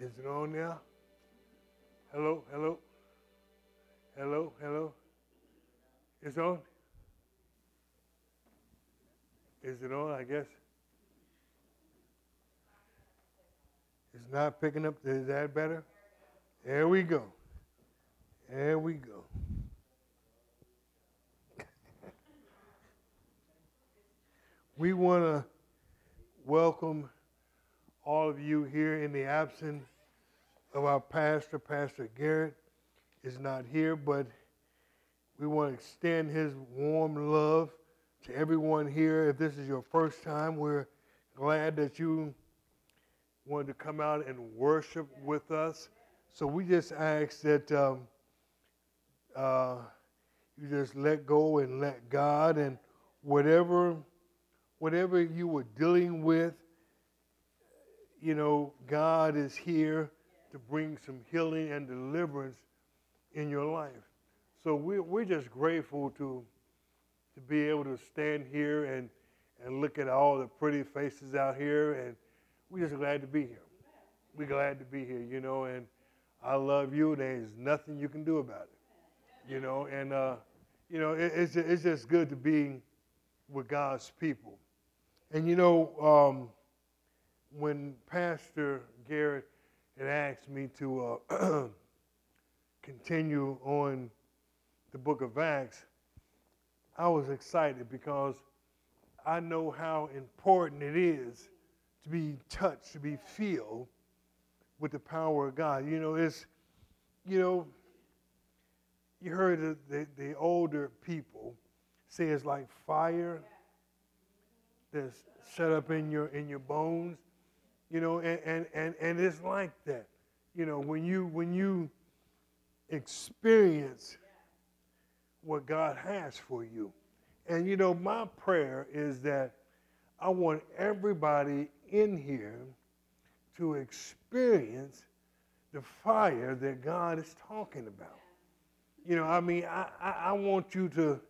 Is it on now? Hello, hello, hello, hello. It's on? Is it on? I guess. It's not picking up. Is that better? There we go. There we go. we want to welcome all of you here in the absence of our pastor. Pastor Garrett is not here, but we want to extend his warm love to everyone here. If this is your first time, we're glad that you wanted to come out and worship with us. So we just ask that um, uh, you just let go and let God and whatever whatever you were dealing with, you know, God is here to bring some healing and deliverance in your life. So we're, we're just grateful to, to be able to stand here and, and look at all the pretty faces out here, and we're just glad to be here. We're glad to be here, you know, and I love you. There's nothing you can do about it, you know, and, uh, you know, it, it's, it's just good to be with God's people. And you know, um, when Pastor Garrett had asked me to uh, continue on the book of Acts, I was excited because I know how important it is to be touched, to be filled with the power of God. You know, it's, you know, you heard the, the, the older people say it's like fire that's set up in your in your bones you know and, and and and it's like that. You know when you when you experience what god has for you. And you know my prayer is that i want everybody in here to experience the fire that god is talking about. You know i mean i i, I want you to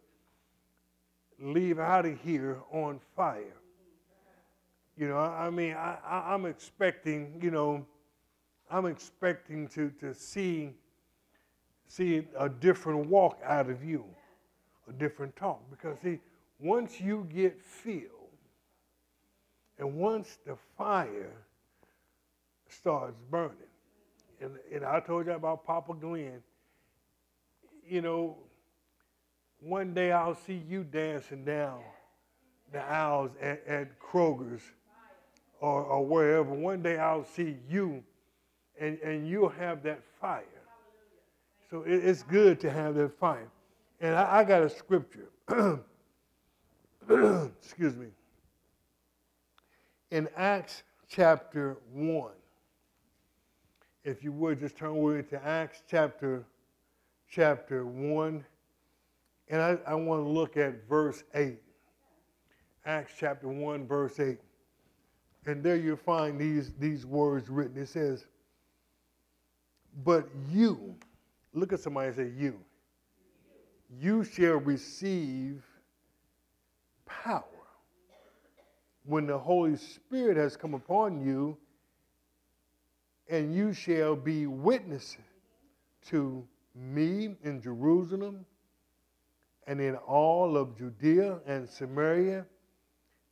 leave out of here on fire. You know, I mean, I, I, am expecting, you know, I'm expecting to, to see, see a different walk out of you, a different talk. Because, see, once you get filled, and once the fire starts burning, and, and I told you about Papa Glenn, you know, one day I'll see you dancing down the aisles at, at Kroger's or, or wherever. One day I'll see you and, and you'll have that fire. So it, it's good to have that fire. And I, I got a scripture. Excuse me. In Acts chapter 1, if you would just turn with me to Acts chapter chapter 1 and I, I want to look at verse 8. Acts chapter 1, verse 8. And there you find these, these words written. It says, But you, look at somebody and say, You. You shall receive power when the Holy Spirit has come upon you, and you shall be witnesses to me in Jerusalem and in all of Judea and Samaria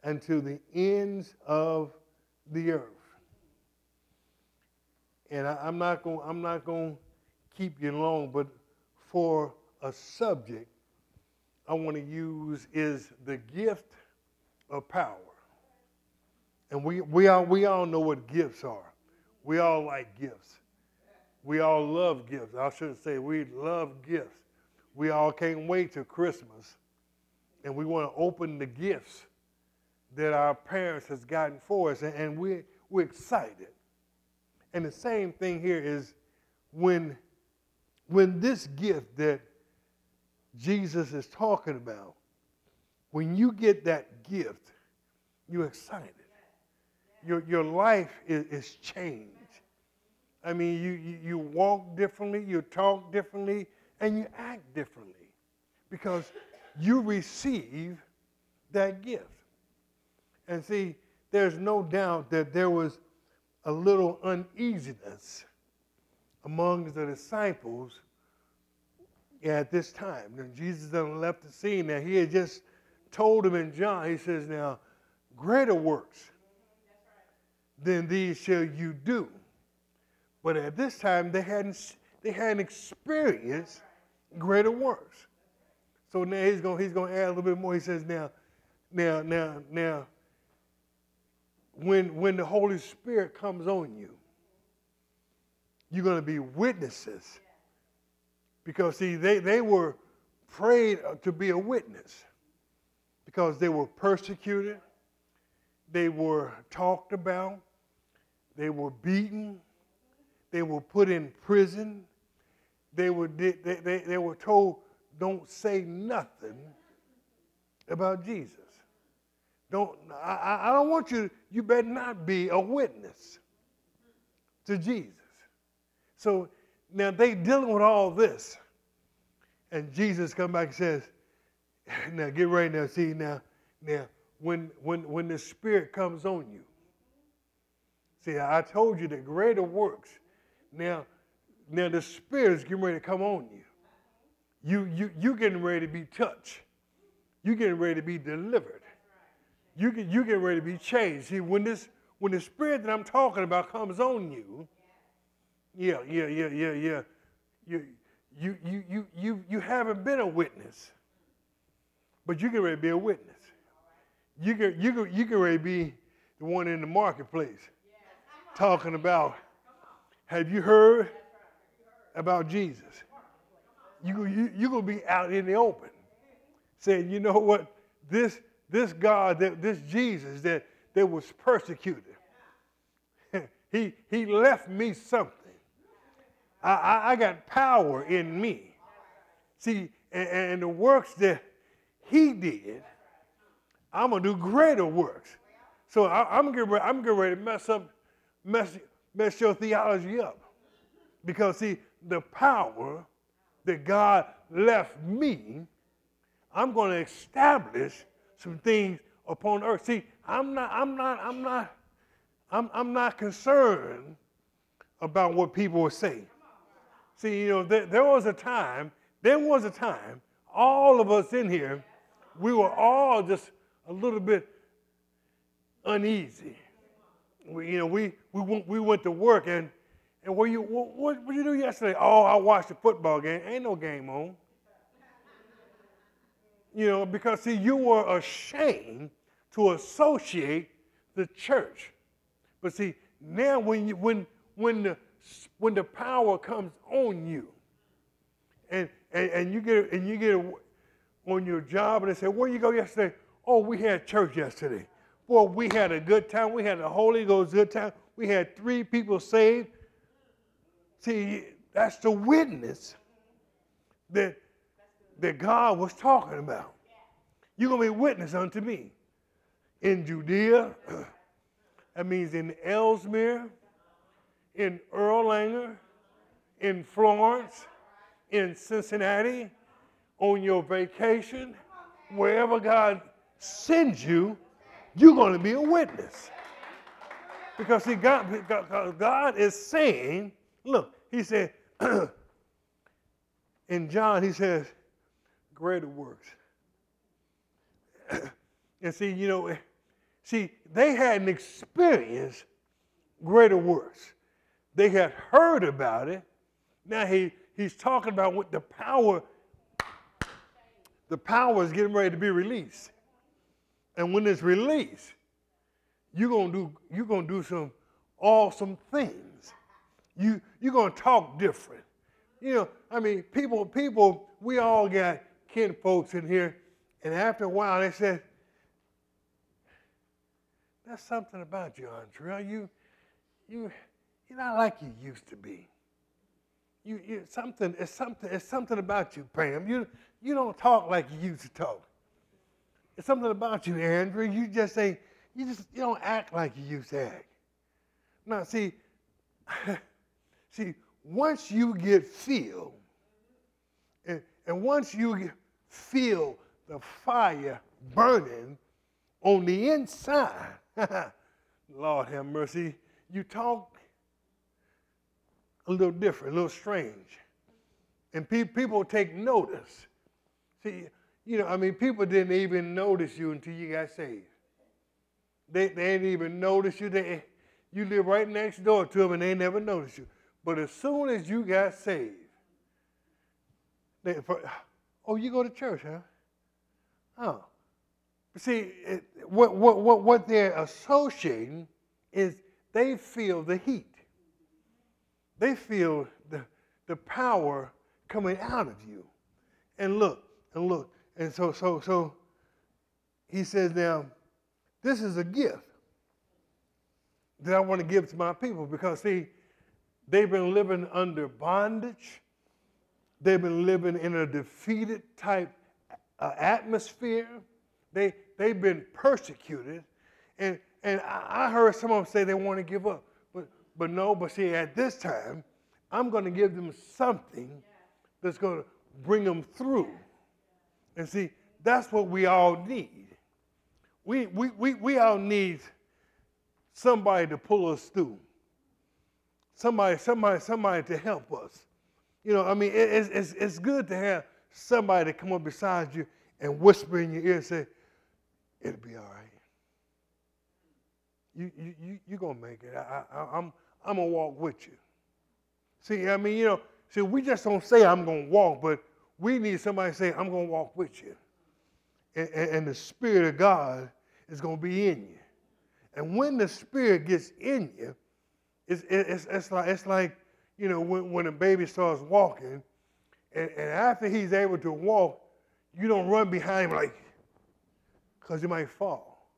and to the ends of the earth. And I, am not going I'm not going to keep you long, but for a subject I want to use is the gift of power. And we, we, all, we all know what gifts are. We all like gifts. We all love gifts. I shouldn't say we love gifts we all can't wait till Christmas and we want to open the gifts that our parents has gotten for us and, and we, we're excited. And the same thing here is when, when this gift that Jesus is talking about, when you get that gift, you're excited. Your, your life is, is changed. I mean, you, you, you walk differently, you talk differently, and you act differently because you receive that gift. And see, there's no doubt that there was a little uneasiness among the disciples at this time. Now, Jesus done left the scene. Now, he had just told them in John, he says, Now, greater works than these shall you do. But at this time, they hadn't, they hadn't experienced greater works. So now he's going he's going to add a little bit more. He says, Now, now, now, now, when, when the Holy Spirit comes on you, you're going to be witnesses. Because, see, they, they were prayed uh, to be a witness because they were persecuted, they were talked about, they were beaten, they were put in prison, they were, they, they, they were told, don't say nothing about Jesus. Don't, I, I don't want you, you better not be a witness to Jesus. So now they dealing with all this. And Jesus come back and says, now get ready now, see now, now when when when the Spirit comes on you. See, I told you the greater works. Now, now the Spirit is getting ready to come on you. You you you getting ready to be touched. You getting ready to be delivered. You get you getting ready to be changed. See, when this when the Spirit that I'm talking about comes on you, yeah, yeah, yeah, yeah, yeah. You, you, you, you, you, you haven't been a witness, but you can ready to be a witness. You can, you can, you can ready to be the one in the marketplace talking about, have you heard about Jesus? You, you, you're going to be out in the open saying, you know what, this, this God, that, this Jesus that, that was persecuted, he, he left me something. I, I, I got power in me. See, and, and, the works that he did, I'm gonna do greater works. So I, am getting ready, I'm getting ready to mess up, mess, mess your theology up. Because see, the power that God left me, I'm going to establish some things upon earth. See, I'm not, I'm not, I'm not, I'm, I'm not concerned about what people will say. See, you know, there, there was a time, there was a time, all of us in here, we were all just a little bit uneasy. We, you know, we, we, went, we went to work and, and what you, what, what did you do yesterday? Oh, I watched the football game. Ain't no game on. You know, because see, you were ashamed to associate the church. But see, now when you, when, when the when the power comes on you and, and, and you get and you get on your job and they say, Where you go yesterday? Oh, we had church yesterday. Boy, we had a good time. We had a Holy Ghost good time. We had three people saved. See, that's the witness that, that God was talking about. You're going to be witness unto me. In Judea, that means in Elsmere, in Erlanger, in Florence, in Cincinnati, on your vacation, wherever God sends you, you're going to be a witness. Because see, God, God is saying, look, he said, in John, he says, greater works. and see, you know, see, they had an experience greater works. They had heard about it. Now he, he's talking about what the power, the power is getting ready to be released. And when it's released, you're gonna do you're gonna do some awesome things. You you're gonna talk different. You know, I mean, people, people, we all got kin folks in here, and after a while they said, There's something about you, Andrea. You you you're not like you used to be. You, you something, it's something, it's something about you, Pam. You, you don't talk like you used to talk. It's something about you, Andrew. You just say, you just you don't act like you used to act. Now, see, see, once you get filled, and, and once you feel the fire burning on the inside, Lord have mercy, you talk a little different, a little strange. And pe- people take notice. See, you know, I mean, people didn't even notice you until you got saved. They, they didn't even notice you. They, you live right next door to them and they never notice you. But as soon as you got saved, they, for, oh, you go to church, huh? Oh. See, it, what, what, what, what they're associating is they feel the heat. They feel the, the power coming out of you. And look, and look. And so, so, so he says now, this is a gift that I want to give to my people because see, they've been living under bondage. They've been living in a defeated type uh, atmosphere. They, they've been persecuted. And, and I heard some of them say they want to give up. But, but no, but see, at this time, I'm going to give them something that's going to bring them through. And see, that's what we all need. We, we, we, we all need somebody to pull us through. Somebody, somebody, somebody to help us. You know, I mean, it, it's, it's, it's good to have somebody to come up beside you and whisper in your ear and say, it'll be all right. You, you, you, you're going to make it. I, I, I'm, I'm going to walk with you. See, I mean, you know, see, we just don't say I'm going to walk, but we need somebody to say, I'm going to walk with you. And, and, and the Spirit of God is going to be in you. And when the Spirit gets in you, it's, it's, it's, like, it's like, you know, when, when a baby starts walking, and, and after he's able to walk, you don't run behind him like, because he might fall.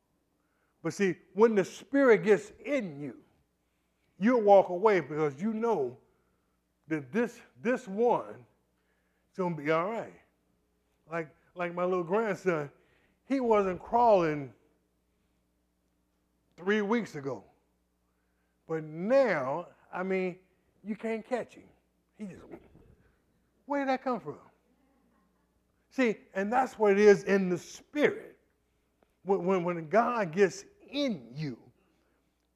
But see, when the Spirit gets in you, you'll walk away because you know that this, this one is going to be all right. Like, like my little grandson, he wasn't crawling three weeks ago. But now, I mean, you can't catch him. He just, where did that come from? See, and that's what it is in the spirit. When, when, when God gets in you,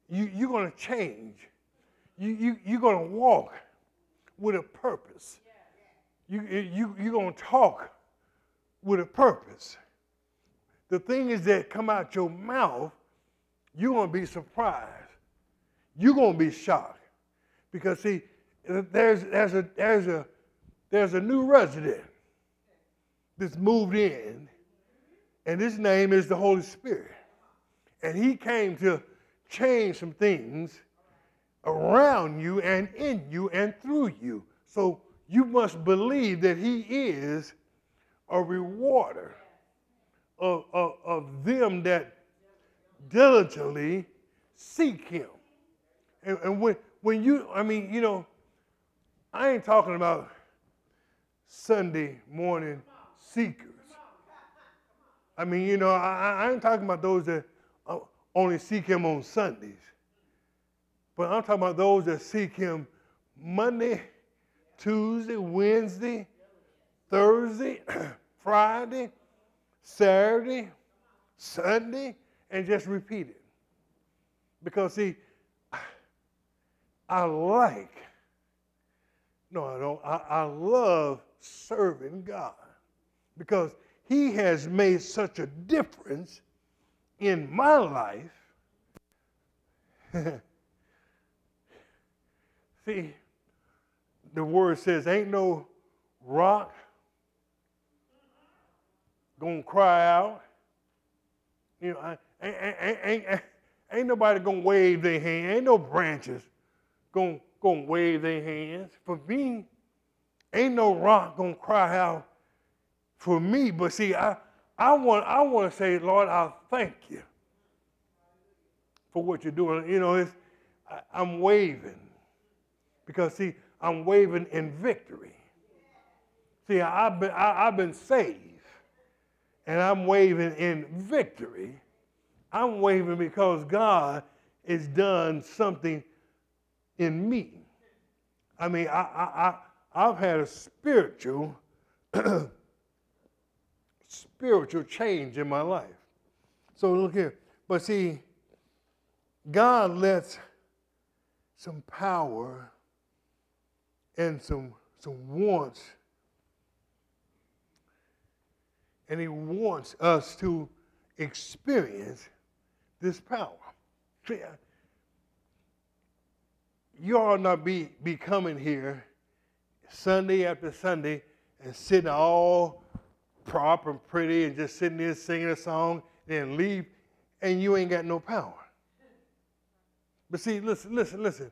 you you're going to change. You, you, you're going to walk with a purpose. You, you, you're going to talk with a purpose. The thing is that come out your mouth, you're going to be surprised. You're going to be shocked. Because, see, there's, there's, a, there's, a, there's a new resident that's moved in, and his name is the Holy Spirit. And he came to change some things around you and in you and through you. So you must believe that he is a rewarder of, of, of them that diligently seek him. And, and when, when you, I mean, you know, I ain't talking about Sunday morning seekers. I mean, you know, I, I ain't talking about those that uh, only seek him on Sundays. But I'm talking about those that seek him Monday, Tuesday, Wednesday, Thursday, Friday, Saturday, Sunday, and just repeat it. Because, see, I like, no, I don't, I, I love serving God because He has made such a difference in my life. See, the word says, ain't no rock gonna cry out. You know, ain't, ain't, ain't, ain't nobody gonna wave their hand. Ain't no branches gonna, gonna wave their hands. For me, ain't no rock gonna cry out for me. But see, I, I want I want to say, Lord, I thank you for what you're doing. You know, it's, I, I'm waving because see, I'm waving in victory. See, I've been I, I've been saved, and I'm waving in victory. I'm waving because God has done something in me. I mean, I, I, I, I've had a spiritual, spiritual change in my life. So look here. But see, God lets some power and some some wants. And he wants us to experience this power. You ought not be, be coming here Sunday after Sunday and sitting all proper and pretty and just sitting there singing a song, then leave, and you ain't got no power. But see, listen, listen, listen.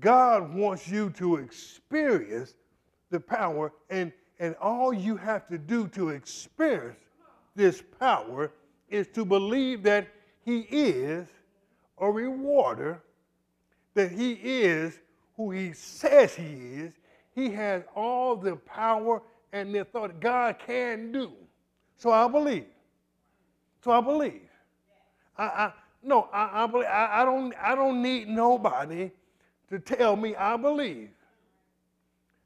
God wants you to experience the power, and, and all you have to do to experience this power is to believe that He is a rewarder, that He is who He says He is. He has all the power and the authority God can do. So I believe. So I believe. I, I no, I, I believe. I, I don't. I don't need nobody to tell me I believe.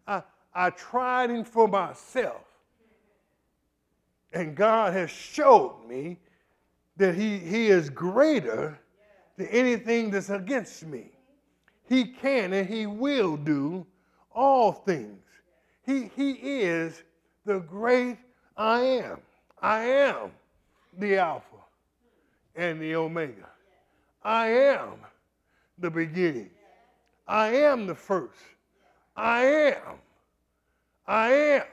I, I tried it for myself. And God has showed me that he, he is greater than anything that's against me. He can and He will do all things. He, he is the great I am. I am the Alpha and the Omega. I am the beginning I am the first. I am. I am.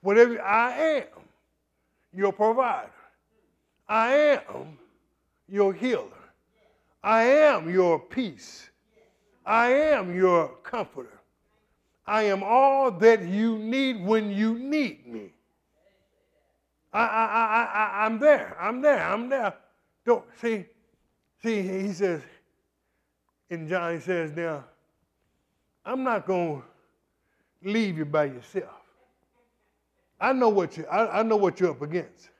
Whatever I am, your provider. I am your healer. I am your peace. I am your comforter. I am all that you need when you need me. I, I, I, I, I'm there. I'm there. I'm there. Don't see. See, he says, and John, says, Now, I'm not to leave you by yourself. I know what you I, I know what you're up against.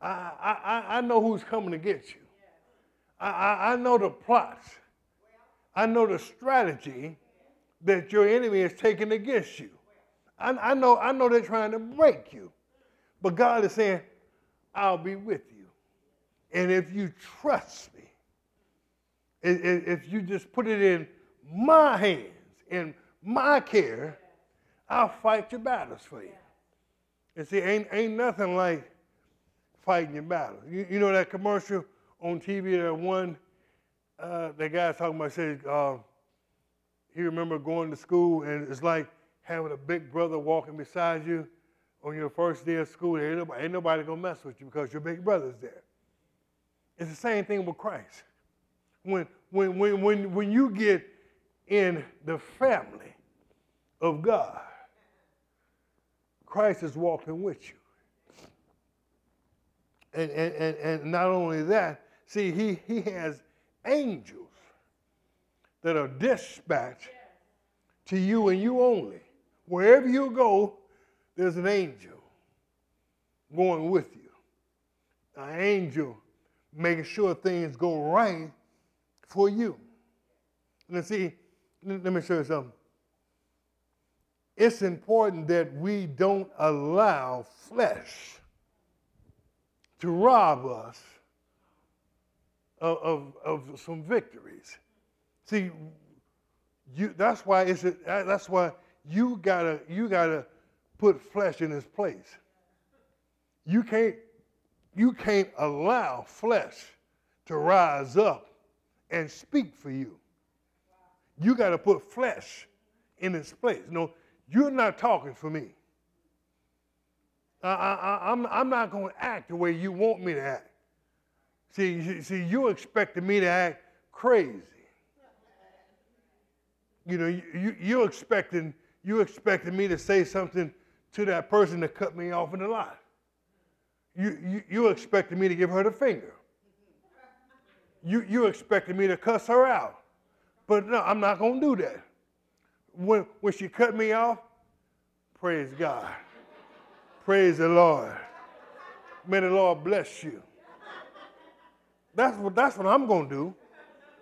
I, I, I know who's coming to get you. I, I, I know the plots. I know the strategy that your enemy is taking against you. I, I, know, I know they're trying to break you. But God is saying, I'll be with you. And if you trust me, if you just put it in my hands, in my care, I'll fight your battles for you. And see, ain't, ain't nothing like fighting your battles. You, you know that commercial on TV that one, uh, that guy talking about said, uh, he remember going to school and it's like having a big brother walking beside you on your first day of school. Ain't nobody, ain't nobody gonna mess with you because your big brother's there. It's the same thing with Christ when, when, when, when, when you get in the family of God, Christ is walking with you. And, and, and, and not only that, see, he, he has angels that are dispatched to you and you only. Wherever you go, there's an angel going with you. An angel making sure things go right for you. Now, see, let me show you something. It's important that we don't allow flesh to rob us of, of, of some victories. See, you, that's why it's a, that's why you gotta you gotta put flesh in its place. You can't you can't allow flesh to rise up and speak for you. You got to put flesh in its place. No, you're not talking for me. I, I, I'm, I'm not going to act the way you want me to act. See, see, you're expecting me to act crazy. You know, you, you're expecting you expecting me to say something to that person that cut me off in the lot. You, you, you're expecting me to give her the finger you, you expected me to cuss her out. But no, I'm not going to do that. When, when she cut me off, praise God. praise the Lord. May the Lord bless you. That's what, that's what I'm going to do.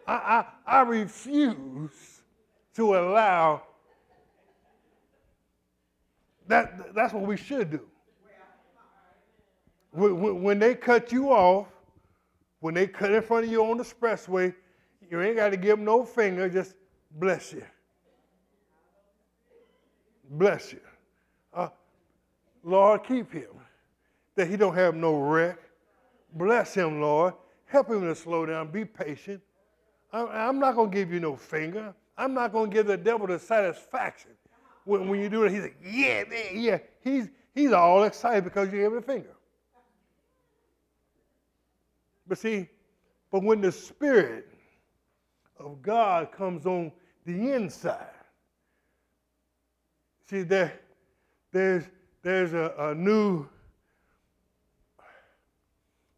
I, I, I refuse to allow that. That's what we should do. When, when they cut you off, when they cut in front of you on the expressway You ain't got to give him no finger, just bless you. Bless you. Uh, Lord, keep him. That he don't have no wreck. Bless him, Lord. Help him to slow down. Be patient. I'm not going to give you no finger. I'm not going to give the devil the satisfaction. When, when you do it, he's like, yeah, man, yeah. He's, he's all excited because you gave him a finger. But see, but when the Spirit of God comes on the inside, see, there, there's, there's a, a new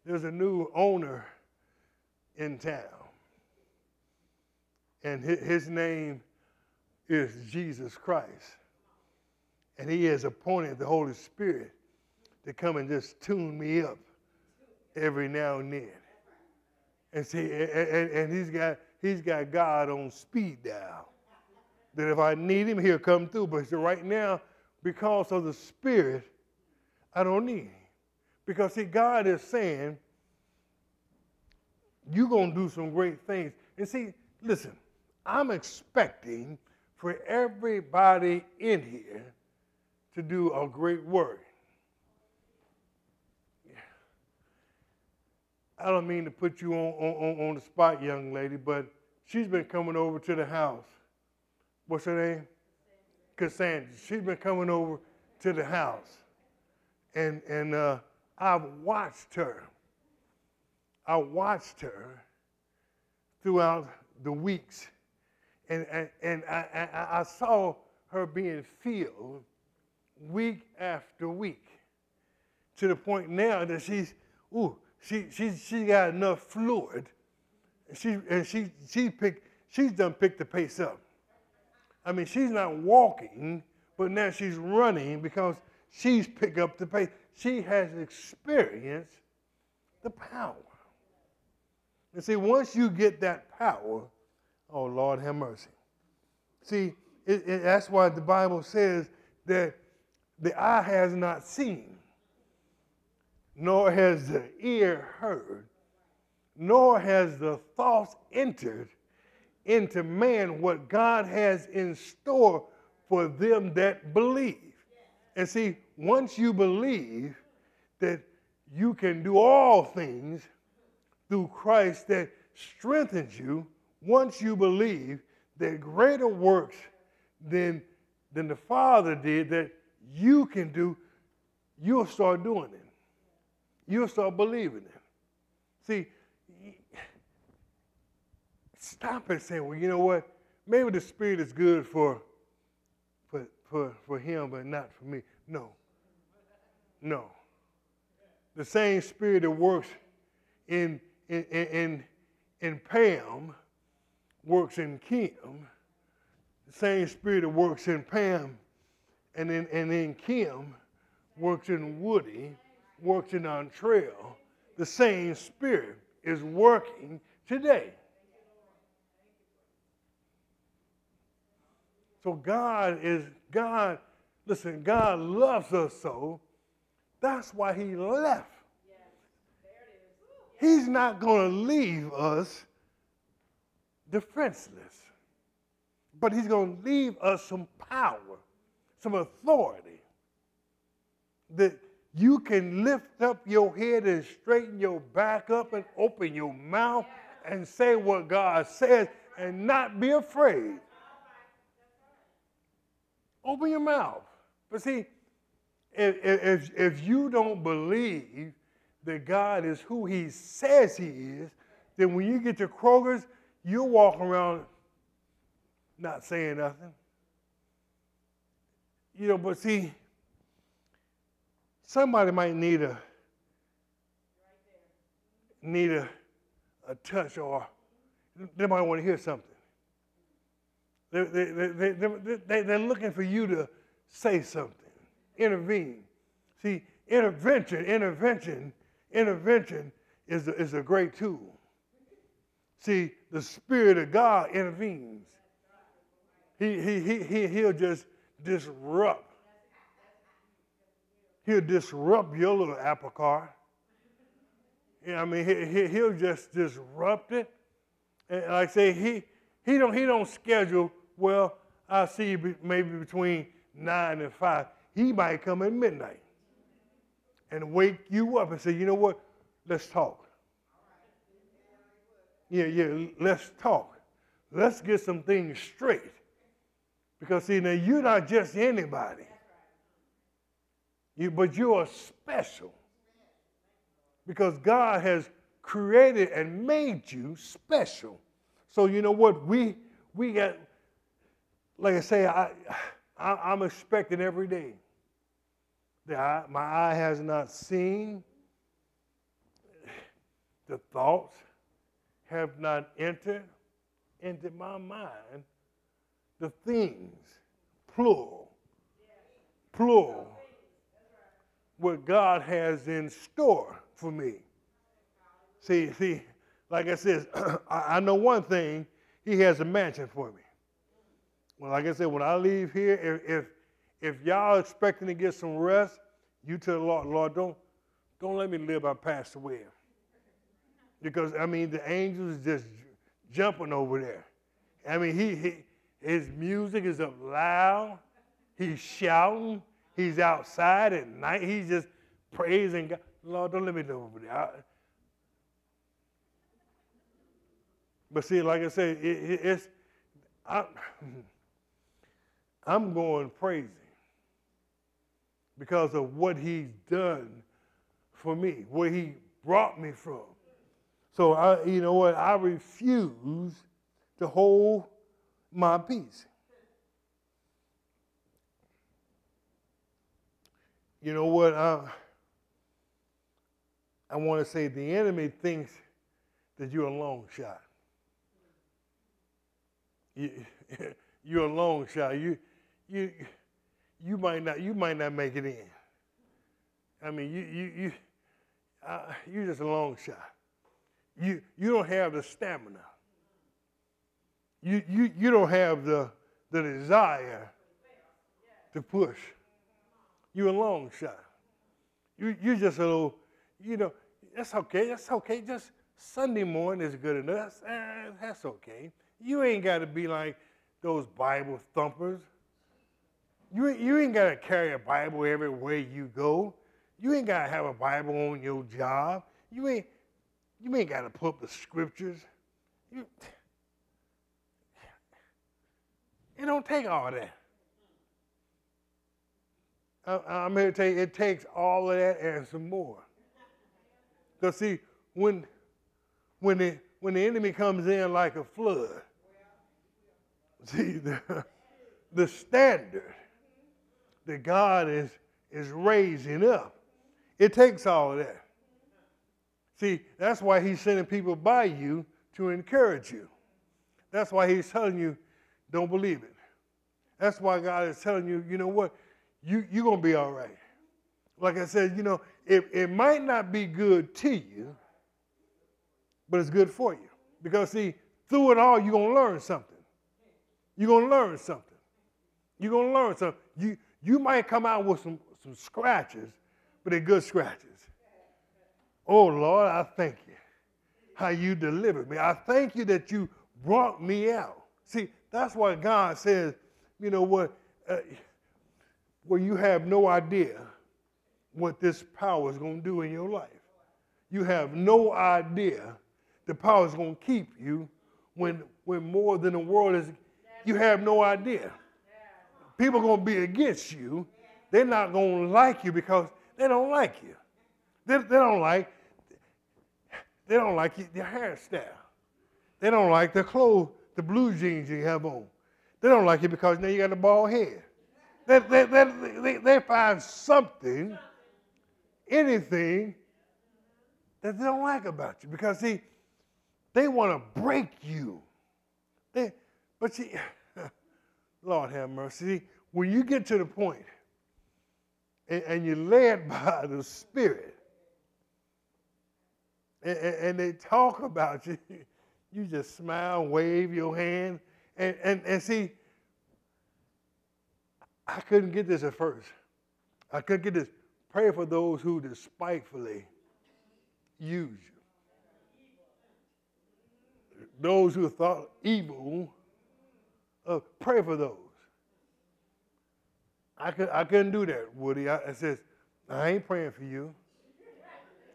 there's a new owner in town. And his name is Jesus Christ. And he has appointed the Holy Spirit to come and just tune me up every now and then. And see, and, and he's got he's got God on speed dial. That if I need him, he'll come through. But right now, because of the Spirit, I don't need him. Because see, God is saying, you're going to do some great things. And see, listen, I'm expecting for everybody in here to do a great work. I don't mean to put you on, on, on the spot, young lady, but she's been coming over to the house. What's her name? Cassandra. She's been coming over to the house. And, and uh, I've watched her I watched her throughout the weeks, and, and, and I, I, I saw her being filled week after week to the point now that she's, ooh, she, she, she got enough fluid. And she, and she, she picked, she's done picked the pace up. I mean, she's not walking, but now she's running because she's picked up the pace. She has experienced the power. And see, once you get that power, oh Lord, have mercy. See, it, it, that's why the Bible says that the eye has not seen, nor has the ear heard, nor has the thoughts entered into man what God has in store for them that believe. And see, once you believe that you can do all things through Christ that strengthens you once you believe that greater works than, than the Father did that you can do, you'll start doing it. You'll start believing it. See, stop and say, well, you know what? Maybe the Spirit is good for, for, for, for him, but not for me. No. No. The same Spirit that works in in, in, in Pam works in Kim. The same spirit that works in Pam and in, and in Kim works in Woody, works in Trail. The same spirit is working today. So God is, God, listen, God loves us so. That's why he left He's not going to leave us defenseless, but He's going to leave us some power, some authority that you can lift up your head and straighten your back up and open your mouth and say what God says and not be afraid. Open your mouth. But see, if, if, if you don't believe that God is who He says He is, then when you get to Kroger's, you'll walk around not saying nothing. You know, but see, somebody might need a need a, a touch or they might want to hear something. They, they, they, they, they, they're looking for you to say something, intervene. See, intervention, intervention intervention is a, is a great tool. See, the Spirit of God intervenes. He, he, he, he, he'll just disrupt. He'll disrupt your little apple cart. Yeah, I mean, he, he, he'll just disrupt it And like I say, he he don't he don't schedule. Well, I'll see you maybe between nine and five. He might come at midnight and wake you up and say, you know what? Let's talk. Yeah, yeah, let's talk. Let's get some things straight. Because see, now you're not just anybody. You, but you are special. Because God has created and made you special. So you know what? We we got, like I say, I, I am expecting every day that I, my eye has not seen, the thoughts have not entered into my mind, the things, plural, plural, what God has in store for me. See, see, like I said, I know one thing, He has a mansion for me. Well, like I said, when I leave here, if, if if y'all expecting to get some rest, you tell the Lord, Lord, don't, don't let me live by Pastor Webb. Because, I mean, the angels just jumping over there. I mean, he, he his music is up loud. He's shouting. He's outside at night. He's just praising God. Lord, don't let me live over there. I, but see, like I said, it, it, it's I, I'm going crazy because of what he's done for me, where he brought me from. So I, you know what? I refuse to hold my peace. You know what? I, I want to say the enemy thinks that you're a long shot. You, you're a long shot. You, you, you might not you might not make it in. I mean, you you you uh, you're just a long shot. You you don't have the stamina. You you you don't have the the desire to push. You're a long shot. You you're just a little, you know, that's okay. That's okay. Just Sunday morning is good enough. Eh, that's okay. You ain't got to be like those Bible thumpers you, you ain't got to carry a Bible everywhere you go. You ain't got to have a Bible on your job. You ain't, you ain't got to put up the scriptures. You, it don't take all that. I, am here to tell you, it takes all of that and some more. Because see, when when the when the enemy comes in like a flood, see the the standard that God is, is raising up. It takes all of that. See, that's why he's sending people by you to encourage you. That's why he's telling you, don't believe it. That's why God is telling you, you know what? You, you're going to be all right. Like I said, you know, it, it might not be good to you, but it's good for you. Because, see, through it all, you're going to learn something. You're going to learn something. You're going to learn something. You, you might come out with some, some scratches, but they're good scratches. Oh, Lord, I thank you how you delivered me. I thank you that you brought me out. See, that's why God says, you know what, uh, where you have no idea what this power is going to do in your life. You have no idea the power is going to keep you when, when more than the world is, you have no idea people are going to be against you. They're not going to like you because they don't like you. They, they don't like they don't like your hairstyle. They don't like the clothes, the blue jeans you have on. They don't like you because now you got a bald head. They, they, they, they, find something, anything, that they don't like about you because see, they want to break you. They, but see, Lord have mercy. When you get to the point and, and you're led by the Spirit, and, and, they talk about you, you just smile, wave your hand, and, and, and see, I couldn't get this at first. I couldn't get this. Pray for those who despitefully use you. those who thought evil, uh, pray for those. I, could, I couldn't do that, Woody. I, I says, I ain't praying for you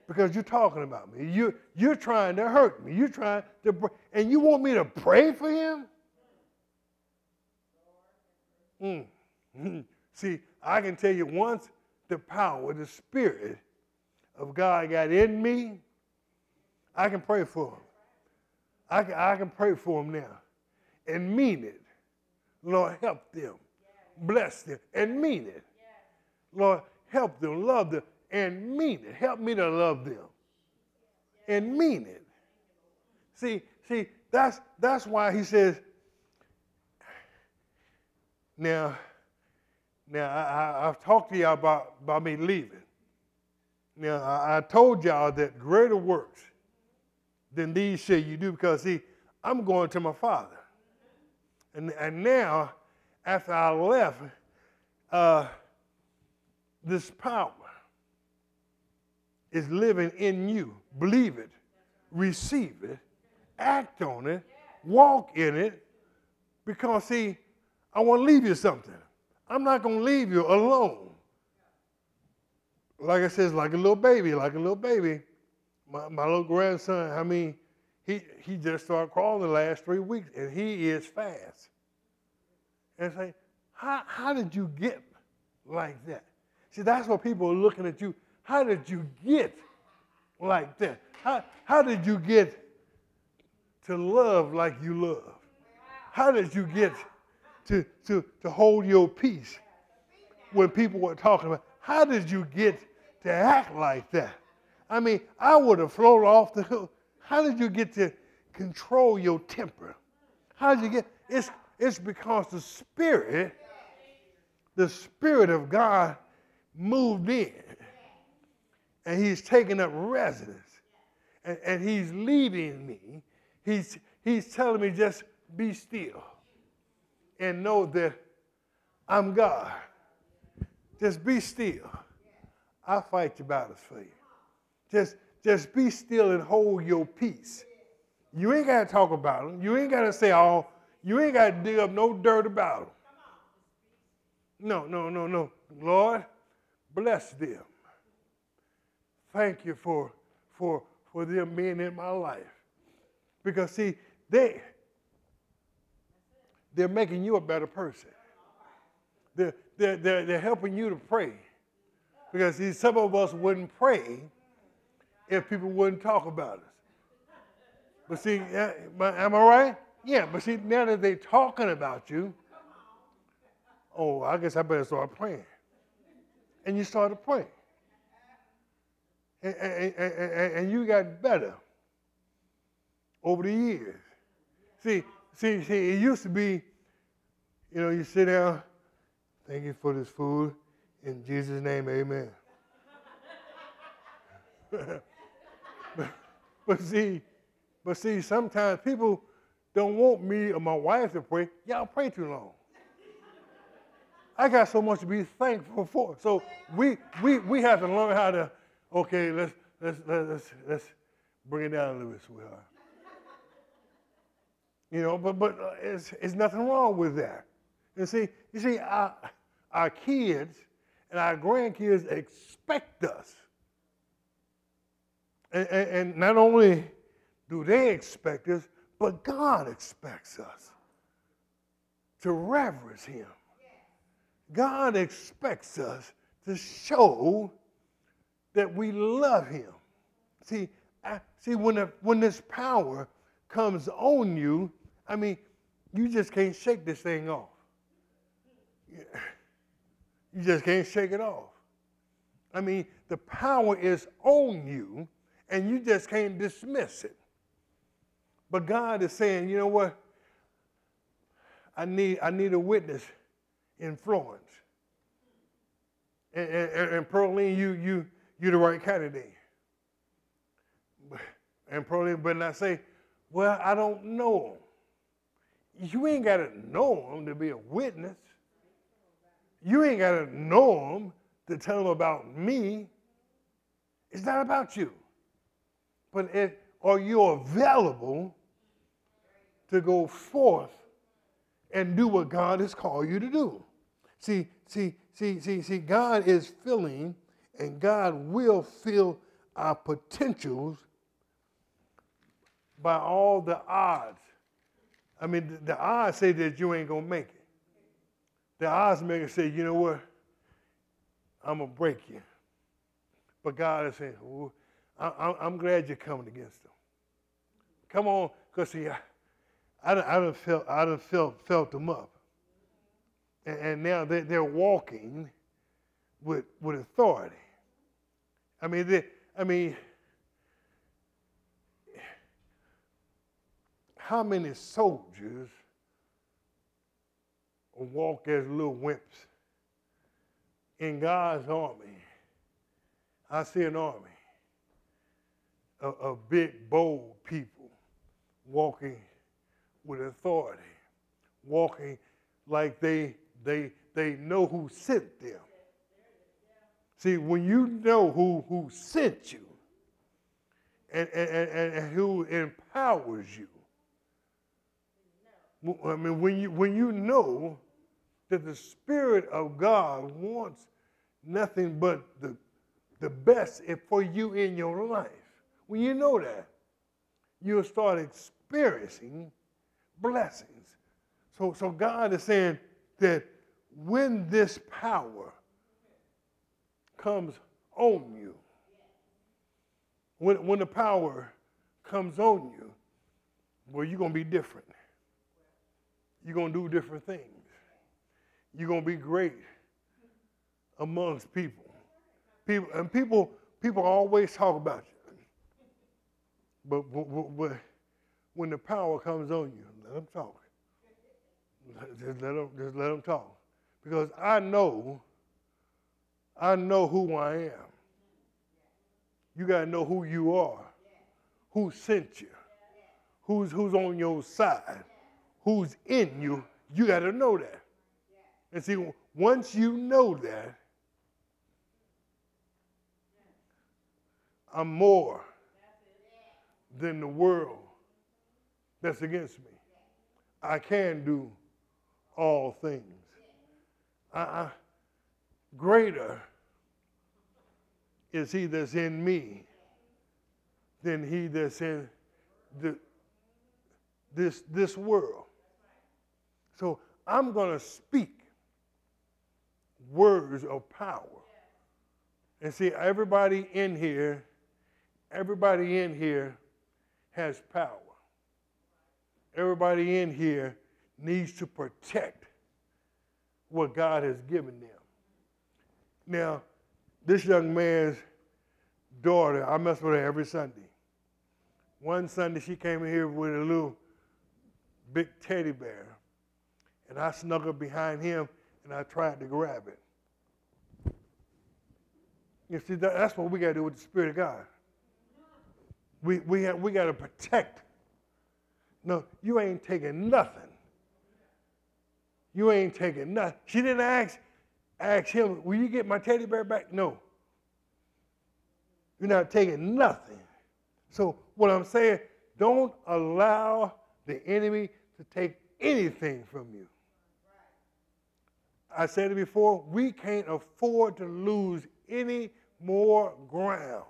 because you're talking about me. You, you're trying to hurt me. You're trying to, and you want me to pray for him? Mm. See, I can tell you once the power, the spirit of God got in me, I can pray for him. I can, I can pray for him now and mean it. Lord, help them. Bless them and mean it. Lord, help them, love them, and mean it. Help me to love them and mean it. See, see, that's that's why he says. Now, now I, have talked to y'all about, about me leaving. Now I, I told y'all that greater works than these shall you do because see, I'm going to my father. And, and now, after I left, uh, this power is living in you. Believe it, receive it, act on it, walk in it, because see, I want to leave you something. I'm not going to leave you alone. Like I said, like a little baby, like a little baby my, my little grandson, I mean, he, he just started crawling the last three weeks, and he is fast. And say, how, how did you get like that? See, that's what people are looking at you. How did you get like that? How, how did you get to love like you love? How did you get to, to, to hold your peace when people were talking about? How did you get to act like that? I mean, I would have flown off the hook. How did you get to control your temper? How did you get? It's, it's because the Spirit, the Spirit of God moved in and He's taking up residence and, and He's leading me. He's, he's telling me just be still and know that I'm God. Just be still. I'll fight your battles for you. Just, just be still and hold your peace. You ain't got to talk about them. You ain't got to say all. You ain't got to dig up no dirt about them. No, no, no, no. Lord, bless them. Thank you for, for, for them being in my life. Because, see, they, they're making you a better person. They're, they're, they're, they're helping you to pray. Because, see, some of us wouldn't pray if people wouldn't talk about us. But see, am I right? Yeah, but see, now that they're talking about you, oh, I guess I better start praying. And you started praying. And, and, and, and, you got better over the years. See, see, see, it used to be, you know, you sit down, thank you for this food. In Jesus' name, amen. but see, but see, sometimes people don't want me or my wife to pray. Y'all pray too long. I got so much to be thankful for. So we we we have to learn how to. Okay, let's let's let's let's bring it down a little bit, sweetheart. You know, but but uh, it's it's nothing wrong with that. And see, you see, our our kids and our grandkids expect us and, and, not only do they expect us, but God expects us to reverence Him. God expects us to show that we love Him. See, I, see when, the, when this power comes on you, I mean, you just can't shake this thing off. You just can't shake it off. I mean, the power is on you and you just can't dismiss it. But God is saying, you know what? I need, I need a witness in Florence. And, and, and Pearline, you, you, you're the right candidate. And Pearline better not say, well, I don't know him. You ain't got to know him to be a witness. You ain't got to know him to tell him about me. It's not about you but are you available to go forth and do what God has called you to do. See, see, see, see, see, God is filling and God will fill our potentials by all the odds. I mean, the, the odds say that you ain't gonna make it. The odds maker say, you know what? I'm gonna break you. But God is saying, I, am glad you're coming against them. Come on, because see, I, I, I done felt, I done felt, felt them up. And, and now they, they're walking with, with authority. I mean, they, I mean, how many soldiers walk as little wimps? In God's army, I see an army of big, bold people walking with authority, walking like they, they, they know who sent them. See, when you know who, who sent you and, and, and, and who empowers you, I mean, when you, when you know that the Spirit of God wants nothing but the, the best for you in your life, when you know that, you'll start experiencing blessings. So, so God is saying that when this power comes on you, when, when the power comes on you, well, you're going to be different. You're going to do different things. You're going to be great amongst people. People and people people always talk about you. But, when the power comes on you, let them talk. Just let them, just let them talk. Because I know, I know who I am. You got to know who you are, who sent you, who's, who's on your side who's in you, you got to know that. And see, once you know that, I'm more than the world that's against me. I can do all things. I, I, greater is he that's in me than he that's in the, this, this world. So I'm going to speak words of power. And see, everybody in here, everybody in here has power. Everybody in here needs to protect what God has given them. Now, this young man's daughter, I mess with her every Sunday. One Sunday, she came in here with a little big teddy bear. And I snuggled behind him and I tried to grab it. You see, that's what we got to do with the Spirit of God. We, we, have, we got to protect. No, you ain't taking nothing. You ain't taking nothing. She didn't ask, ask him, will you get my teddy bear back? No. You're not taking nothing. So what I'm saying, don't allow the enemy to take anything from you. I said it before, we can't afford to lose any more ground.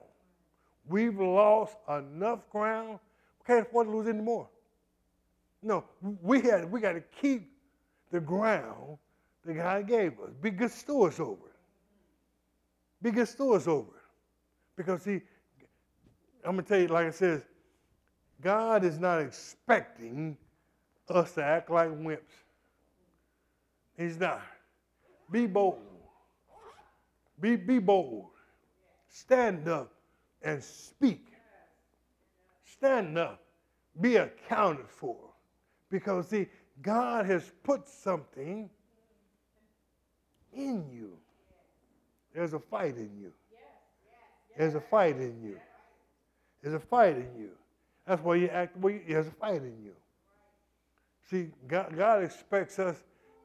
We've lost enough ground. We can't afford to lose any more. No, we had we got to keep the ground that God gave us. Be good stewards over it. Be good stewards over it. Because see, I'm gonna tell you, like I said, God is not expecting us to act like wimps. He's not. Be bold. Be, be bold. Stand up and speak. Stand up. Be accounted for. Because, see, God has put something in you. There's a fight in you. There's a fight in you. There's a fight in you. That's why you act you, there's a fight in you. See, God, God expects us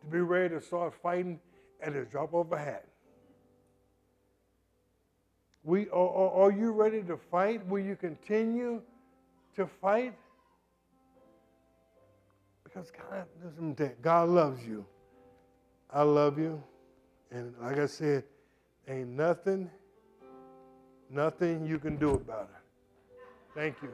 to be ready to start fighting at the drop of a hat. We, are, are you ready to fight? Will you continue to fight? Because God, listen. God loves you. I love you. And like I said, ain't nothing, nothing you can do about it. Thank you.